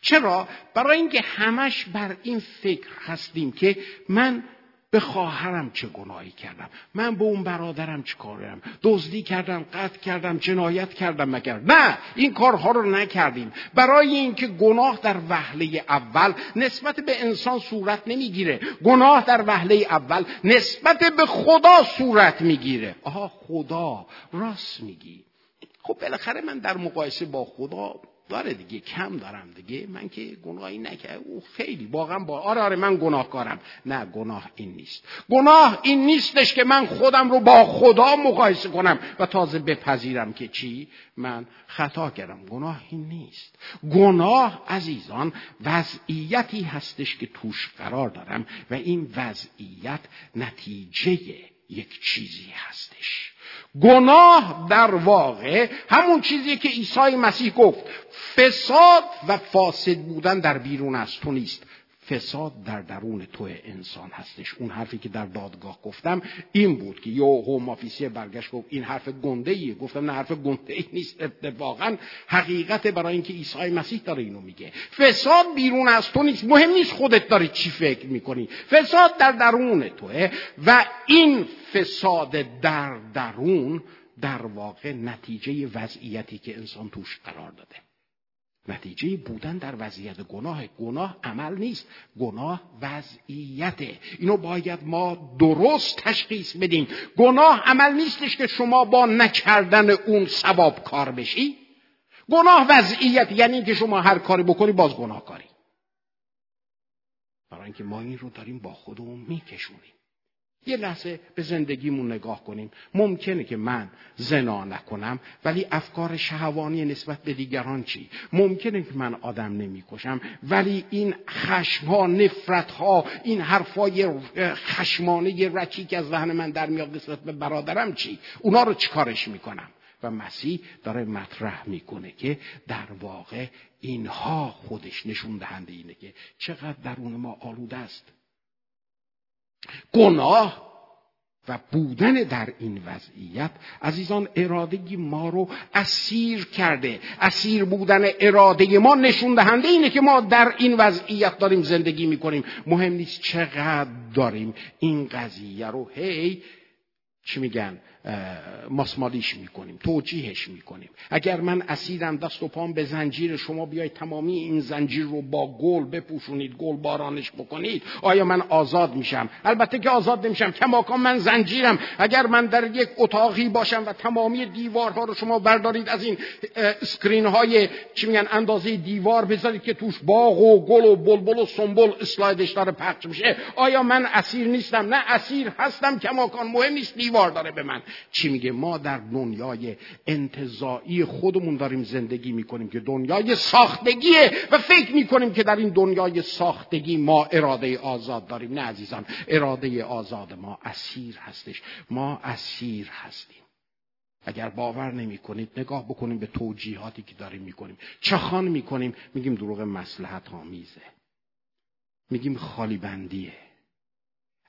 چرا؟ برای اینکه همش بر این فکر هستیم که من به خواهرم چه گناهی کردم؟ من به اون برادرم چه کارم دزدی کردم قتل کردم جنایت کردم مگر؟ نه این کارها رو نکردیم. برای اینکه گناه در وهله اول نسبت به انسان صورت نمی‌گیره. گناه در وهله اول نسبت به خدا صورت می‌گیره. آها خدا راست میگی. خب بالاخره من در مقایسه با خدا داره دیگه کم دارم دیگه. من که گناهی نکرد او خیلی واقعا با آره آره من گناهکارم. نه گناه این نیست. گناه این نیستش که من خودم رو با خدا مقایسه کنم و تازه بپذیرم که چی؟ من خطا کردم. گناه این نیست. گناه عزیزان وضعیتی هستش که توش قرار دارم و این وضعیت نتیجه یک چیزی هستش. گناه در واقع همون چیزی که عیسی مسیح گفت فساد و فاسد بودن در بیرون از تو نیست. فساد در درون تو انسان هستش. اون حرفی که در دادگاه گفتم این بود که یو هوم آفیسیه برگشت گفت این حرف گنده ایه گفتم نه حرف گنده ای نیست اتفاقا حقیقت برای اینکه عیسی مسیح داره اینو میگه. فساد بیرون از تو نیست. مهم نیست خودت داری چی فکر می‌کنی. فساد در درون توه و این فساد در درون در واقع نتیجه وضعیتی که انسان توش قرار داده. نتیجه بودن در وضعیت گناه. گناه عمل نیست. گناه وضعیته اینو باید ما درست تشخیص بدیم. گناه عمل نیستش که شما با نکردن اون ثواب کار بشی. گناه وضعیت یعنی که شما هر کاری بکنی باز گناه کاری برای اینکه ما این رو داریم با خودمون میکشونیم. یه لحظه به زندگیمون نگاه کنیم. ممکنه که من زنا نکنم ولی افکار شهوانی نسبت به دیگران چی؟ ممکنه که من آدم نمی‌کشم ولی این خشمها نفرتها این حرفای خشمانه رکی که از ذهن من در میاد نسبت به برادرم چی؟ اونا رو چیکارش می‌کنم؟ و مسیح داره مطرح می‌کنه که در واقع اینها خودش نشون دهنده اینه که چقدر درون ما آلوده است. گناه و بودن در این وضعیت عزیزان ارادگی ما رو اسیر کرده. اسیر بودن اراده ما نشون دهنده اینه که ما در این وضعیت داریم زندگی می‌کنیم. مهم نیست چقدر داریم. این قضیه رو هی چی میگن؟ ماسمالیش می‌کنیم توجیهش می‌کنیم. اگر من اسیرم دست و پام به زنجیر شما بیاید تمامی این زنجیر رو با گل بپوشونید گل بارانش بکنید آیا من آزاد میشم؟ البته که آزاد نمیشم کماکان من زنجیرم. اگر من در یک اتاقی باشم و تمامی دیوارها رو شما بردارید از این screen های چی میگن اندازه دیوار بذارید که توش باغ و گل و بلبل و سنبل اسلایدش داره پخش میشه آیا من اسیر نیستم؟ نه اسیر هستم کماکان مهم نیست دیوار داره به من. چی میگه؟ ما در دنیای انتظایی خودمون داریم زندگی می‌کنیم که دنیای ساختگیه و فکر می‌کنیم که در این دنیای ساختگی ما اراده آزاد داریم. نه عزیزان اراده آزاد ما اسیر هستش. ما اسیر هستیم. اگر باور نمی کنید نگاه بکنیم به توجیهاتی که داریم می‌کنیم. چخان می‌کنیم؟ میگیم دروغ مسلحت آمیزه میگیم خالی بندیه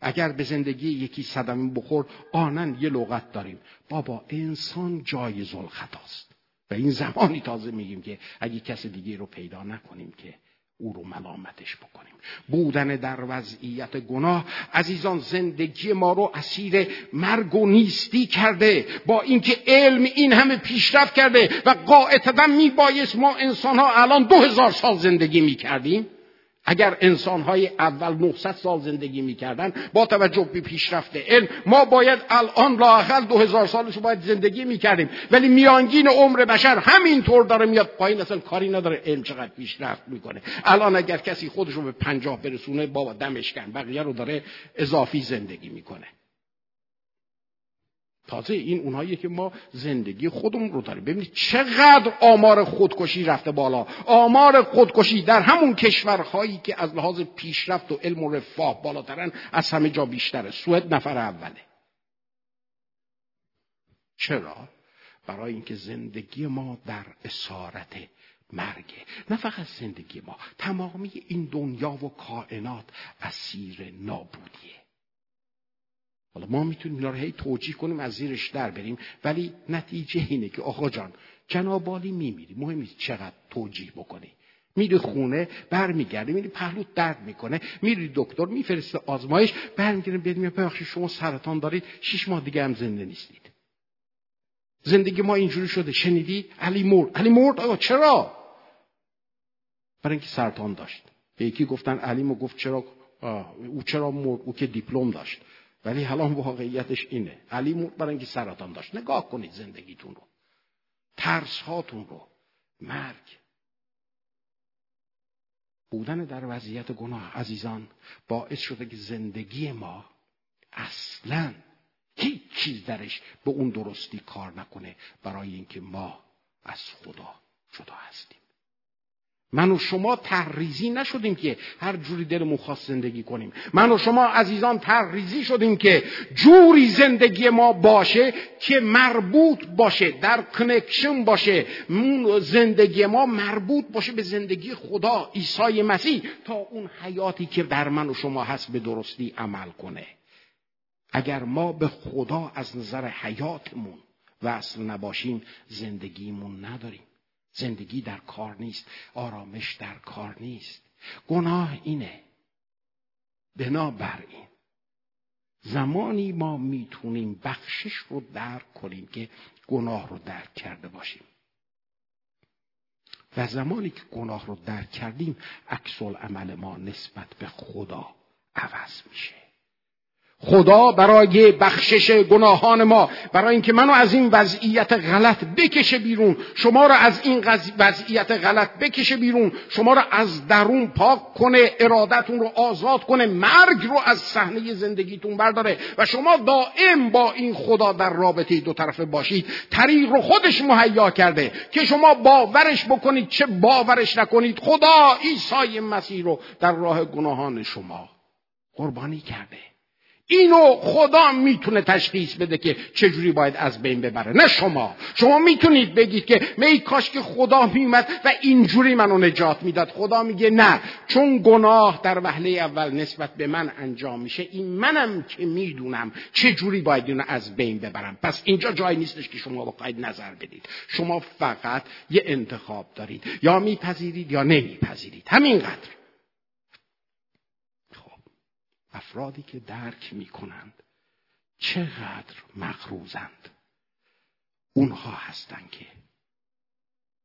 اگر به زندگی یکی صدمه بخور آنن یه لغت داریم. بابا انسان جای خطاست و این زمانی تازه میگیم که اگه کس دیگه رو پیدا نکنیم که او رو ملامتش بکنیم. بودن در وضعیت گناه عزیزان زندگی ما رو اسیر مرگ و نیستی کرده. با اینکه علم این همه پیشرفت کرده و قاعدتا میبایست ما انسان ها الان دو هزار سال زندگی می‌کردیم. اگر انسانهای اول 900 سال زندگی می‌کردن با توجه به پیشرفت علم ما باید الان لااقل 2000 سالش باید زندگی می‌کردیم. ولی میانگین عمر بشر همینطور داره میاد پایین اصلا کاری نداره. علم چقدر پیشرفت می‌کنه. الان اگر کسی خودش رو به پنجاه برسونه بابا دمش کن بقیه رو داره اضافی زندگی می‌کنه. تازه این اونهایی که ما زندگی خودمون رو داریم. ببینید چقدر آمار خودکشی رفته بالا. آمار خودکشی در همون کشورهایی که از لحاظ پیشرفت و علم و رفاه بالاترن از همه جا بیشتره. سوئد نفر اوله. چرا؟ برای اینکه زندگی ما در اسارت مرگه. نه فقط زندگی ما تمامی این دنیا و کائنات اسیر نابودیه. حالا ما می‌تونیم اینا رو هی توجیه کنیم از زیرش در بریم ولی نتیجه اینه که آقا جان جنابالی میمیری. مهم نیست چقدر توجیه بکنی. میری خونه برمیگردی میری پهلوت درد می‌کنه. میری دکتر میفرسته آزمایش برمیگردیم بیاد میگه ببخشید شما سرطان دارید شش ماه دیگه هم زنده نیستید. زندگی ما اینجوری شده. شنیدی؟ علی مرد. علی مرد؟ آقا چرا؟ برای اینکه سرطان داشت. یکی گفتن علی مو گفت چرا؟ او چرا مرد؟ او که دیپلم داشت. ولی حالا واقعیتش اینه. علی مرد برای اینکه سرطان داشت. نگاه کنید زندگیتون رو. ترس هاتون رو. مرگ. بودن در وضعیت گناه عزیزان باعث شده که زندگی ما اصلا هیچ چیز درش به اون درستی کار نکنه برای اینکه ما از خدا جدا هستیم. من و شما تحریزی نشدیم که هر جوری دلمون خواست زندگی کنیم. من و شما عزیزان تحریزی شدیم که جوری زندگی ما باشه که مربوط باشه در کنکشن باشه. زندگی ما مربوط باشه به زندگی خدا عیسی مسیح تا اون حیاتی که در من و شما هست به درستی عمل کنه. اگر ما به خدا از نظر حیاتمون وصل نباشیم زندگیمون نداریم. زندگی در کار نیست آرامش در کار نیست. گناه اینه. بنابراین زمانی ما می‌تونیم بخشش رو درک کنیم که گناه رو درک کرده باشیم. و زمانی که گناه رو درک کردیم عکس عمل ما نسبت به خدا عوض میشه. خدا برای بخشش گناهان ما برای اینکه منو از این وضعیت غلط بکشه بیرون شما را از این وضعیت غلط بکشه بیرون شما را از درون پاک کنه ارادتون رو آزاد کنه مرگ رو از صحنه زندگیتون برداره و شما دائم با این خدا در رابطه دو طرفه باشید. طریق رو خودش مهیا کرده که شما باورش بکنید چه باورش نکنید. خدا عیسی مسیح رو در راه گناهان شما قربانی کرده. اینو خدا می‌تونه تشخیص بده که چجوری باید از بین ببره. نه شما. شما می‌تونید بگید که می کاش که خدا میومد و اینجوری منو نجات می‌داد. خدا میگه نه. چون گناه در وهله اول نسبت به من انجام میشه این منم که می‌دونم چجوری باید اینو از بین ببرم. پس اینجا جایی نیستش که شما بخواید نظر بدید. شما فقط یه انتخاب دارید. یا میپذیرید یا نمیپذیرید. همینقدر. افرادی که درک می کنند چقدر مغروزند اونها هستند که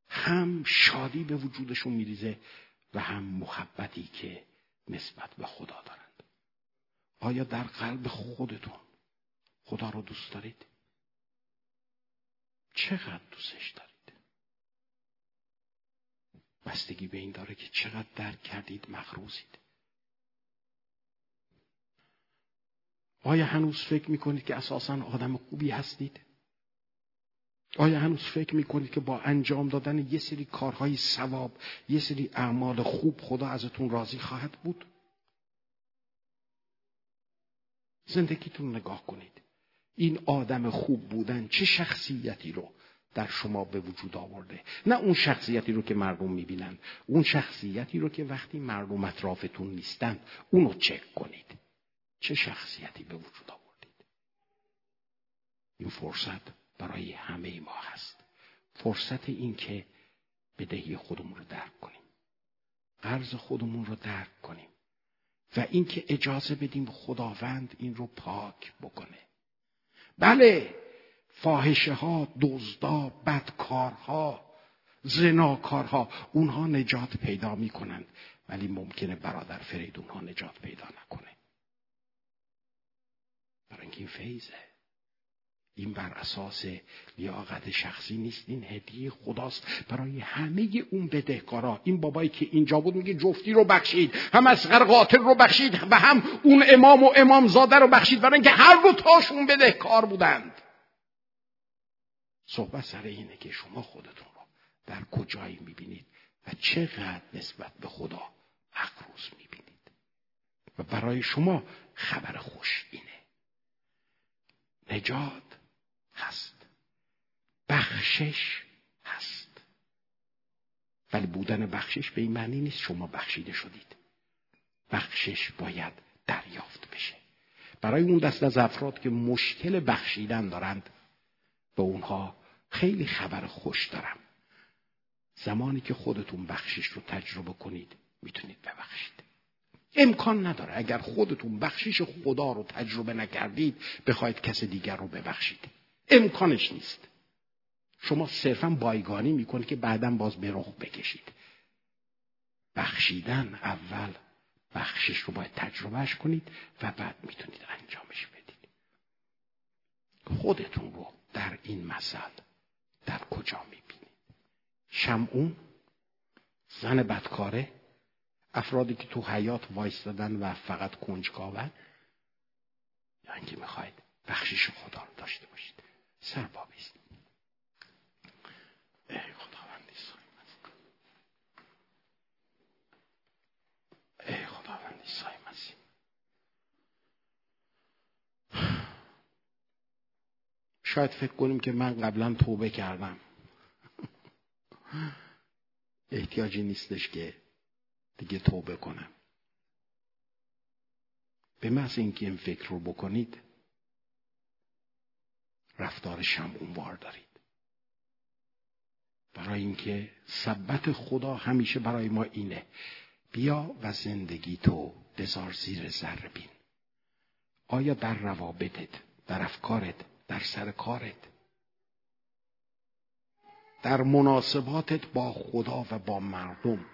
هم شادی به وجودشون میریزه و هم محبتی که نسبت به خدا دارند آیا در قلب خودتون خدا رو دوست دارید؟ چقدر دوستش دارید؟ بستگی به این داره که چقدر درک کردید مغروزید آیا هنوز فکر می‌کنید که اساسا آدم خوبی هستید؟ آیا هنوز فکر می‌کنید که با انجام دادن یه سری کارهای ثواب یه سری اعمال خوب خدا ازتون راضی خواهد بود؟ زندگیتون نگاه کنید این آدم خوب بودن چه شخصیتی رو در شما به وجود آورده نه اون شخصیتی رو که مردم می‌بینن اون شخصیتی رو که وقتی مردم اطرافتون نیستند اونو چک کنید چه شخصیتی به وجود آوردید؟ این فرصت برای همه ما هست. فرصت این که بدهی خودمون رو درک کنیم. قرض خودمون رو درک کنیم. و اینکه اجازه بدیم خداوند این رو پاک بکنه. بله فاحشه ها دزدا بدکارها زناکارها اونها نجات پیدا می‌کنند. ولی ممکنه برادر فریدون ها نجات پیدا نکنه. برای اینکه این فیضه. این بر اساس لیاقت شخصی نیست. این هدیه خداست. برای همه اون بدهکارا. این بابایی که اینجا بود میگه جفتی رو بخشید. هم از قاتل رو بخشید و هم اون امام و امام زاده رو بخشید. برای اینکه هر دو تاشون بدهکار بودند. صحبت سر اینه که شما خودتون رو در کجایی می‌بینید و چقدر نسبت به خدا مقروض می‌بینید. و برای شما خبر خوش اینه. نجات هست. بخشش هست. ولی بودن بخشش به این معنی نیست شما بخشیده شدید. بخشش باید دریافت بشه. برای اون دست از افراد که مشکل بخشیدن دارند به اونها خیلی خبر خوش دارم. زمانی که خودتون بخشش رو تجربه کنید می‌تونید ببخشید. امکان نداره. اگر خودتون بخشش خدا رو تجربه نکردید بخواید کس دیگر رو ببخشید. امکانش نیست. شما صرفا بایگانی می‌کنید که بعدا باز به رخ بکشید. بخشیدن اول بخشش رو باید تجربهش کنید و بعد می‌تونید انجامش بدید. خودتون رو در این مثل در کجا می‌بینید؟ شمعون زن بدکاره افرادی که تو حیات وایستادن و فقط کنجکاون یا اینکه می‌خواید بخشش خدا رو داشته باشید. سر بابیست ای خداوندی ای خداوندی سای مسیح شاید فکر کنیم که من قبلا توبه کردم. احتیاجی نیستش که دیگه توبه کنم به محض اینکه این فکر رو بکنید رفتار شمعونوار دارید. برای اینکه سبت خدا همیشه برای ما اینه. بیا و زندگی تو بذار زیر ذره بین. آیا در روابطت در افکارت در سر کارت در مناسباتت با خدا و با مردم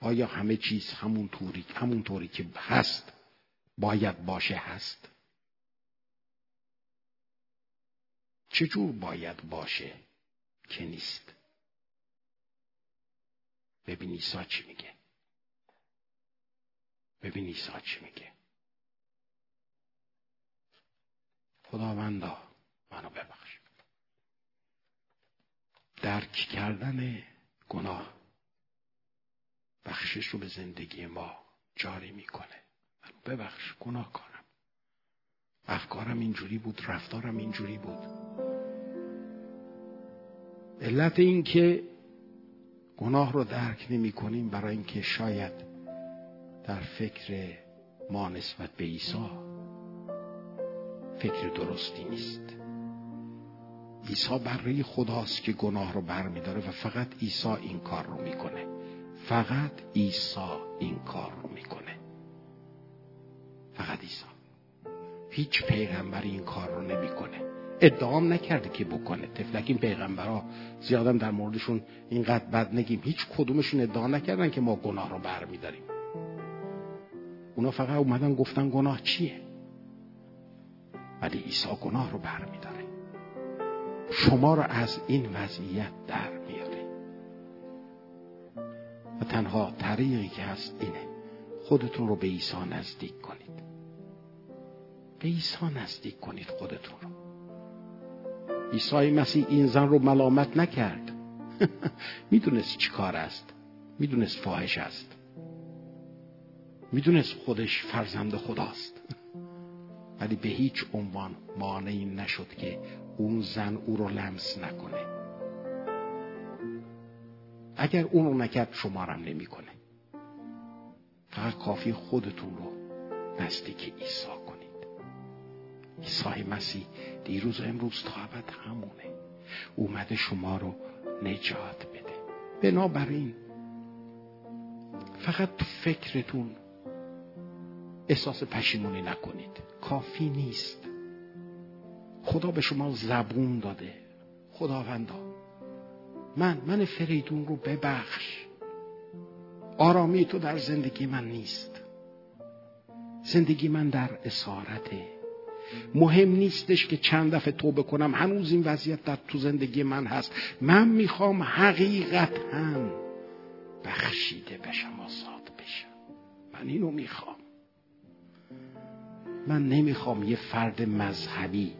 آیا همه چیز همون طوری همون طوری که هست باید باشه هست؟ چجور باید باشه که نیست؟ ببین ایسا چی میگه. ببین ایسا چی میگه. خداوندا منو ببخش. درک کردن گناه بخشش رو به زندگی ما جاری می‌کنه. منو ببخش گناه کارم افکارم اینجوری بود رفتارم اینجوری بود. علت این که گناه رو درک نمی کنیم برای اینکه شاید در فکر ما نسبت به عیسی فکر درستی نیست. عیسی برای خداست که گناه رو برمیداره و فقط عیسی این کار رو می‌کنه. فقط عیسی این کار رو می‌کنه. فقط عیسی. هیچ پیغمبری این کار رو نمی‌کنه. ادعام نکرده که بکنه. تفلک این پیغمبرها زیادم در موردشون اینقدر بد نگیم. هیچ کدومشون ادعا نکردن که ما گناه رو برمیداریم. اونا فقط اومدن گفتن گناه چیه؟ ولی عیسی گناه رو برمیداره. شما رو از این وضعیت در و تنها طریقی که هست اینه. خودتون رو به عیسی نزدیک کنید. به عیسی نزدیک کنید خودتون رو. عیسی مسیح این زن رو ملامت نکرد. می‌دونست چی کار است. می‌دونست فاحش است. می‌دونست خودش فرزند خداست. ولی به هیچ عنوان مانعی نشد که اون زن او رو لمس نکنه. اگر اون رو نکرد شمارم نمی‌کنه. فقط کافی خودتون رو نزدیک عیسی عیسی مسیح دیروز و امروز تا ابد همونه. اومده شما رو نجات بده. بنابراین فقط تو فکرتون احساس پشیمونی نکنید. کافی نیست. خدا به شما زبون داده. خداوندا. من من فریدون رو ببخش. آرامی تو در زندگی من نیست. زندگی من در اسارته. مهم نیستش که چند دفعه توبه کنم. هنوز این وضعیت در تو زندگی من هست. من می‌خوام حقیقتا بخشیده بشم آزاد بشم. من اینو می‌خوام. من نمی‌خوام یه فرد مذهبی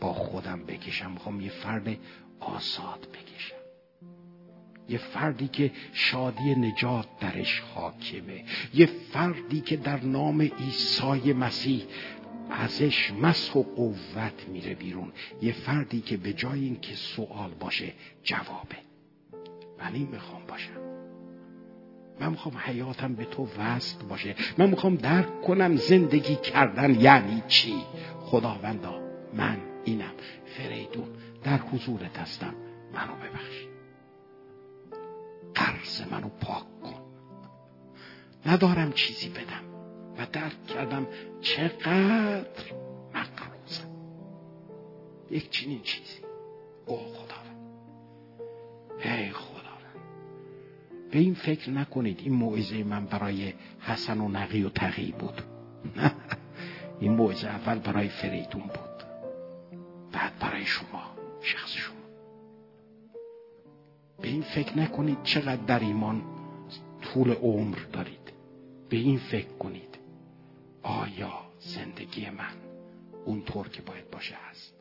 با خودم بکشم. می‌خوام یه فرد آزاد بکشم. یه فردی که شادی نجات درش حاکمه. یه فردی که در نام عیسی مسیح ازش مسح و قوت میره بیرون. یه فردی که به جای اینکه سوال باشه جوابه. من این می‌خوام باشم. من می‌خوام حیاتم به تو وصل باشه. من می‌خوام درک کنم زندگی کردن یعنی چی. خداوندا من اینم. فریدون در حضورت هستم. منو ببخش قرض منو پاک کن. ندارم چیزی بدم و درک کردم چقدر مقروزم یک چنین چیزی. او خداوند. ای خداوند. به این فکر نکنید این موعظه من برای حسن و نقی و تقی بود. نه. این موعظه اول برای فریدون بود. بعد برای شما شخص شما. به این فکر نکنید چقدر در ایمان طول عمر دارید. به این فکر کنید. آیا زندگی من اونطور که باید باشه هست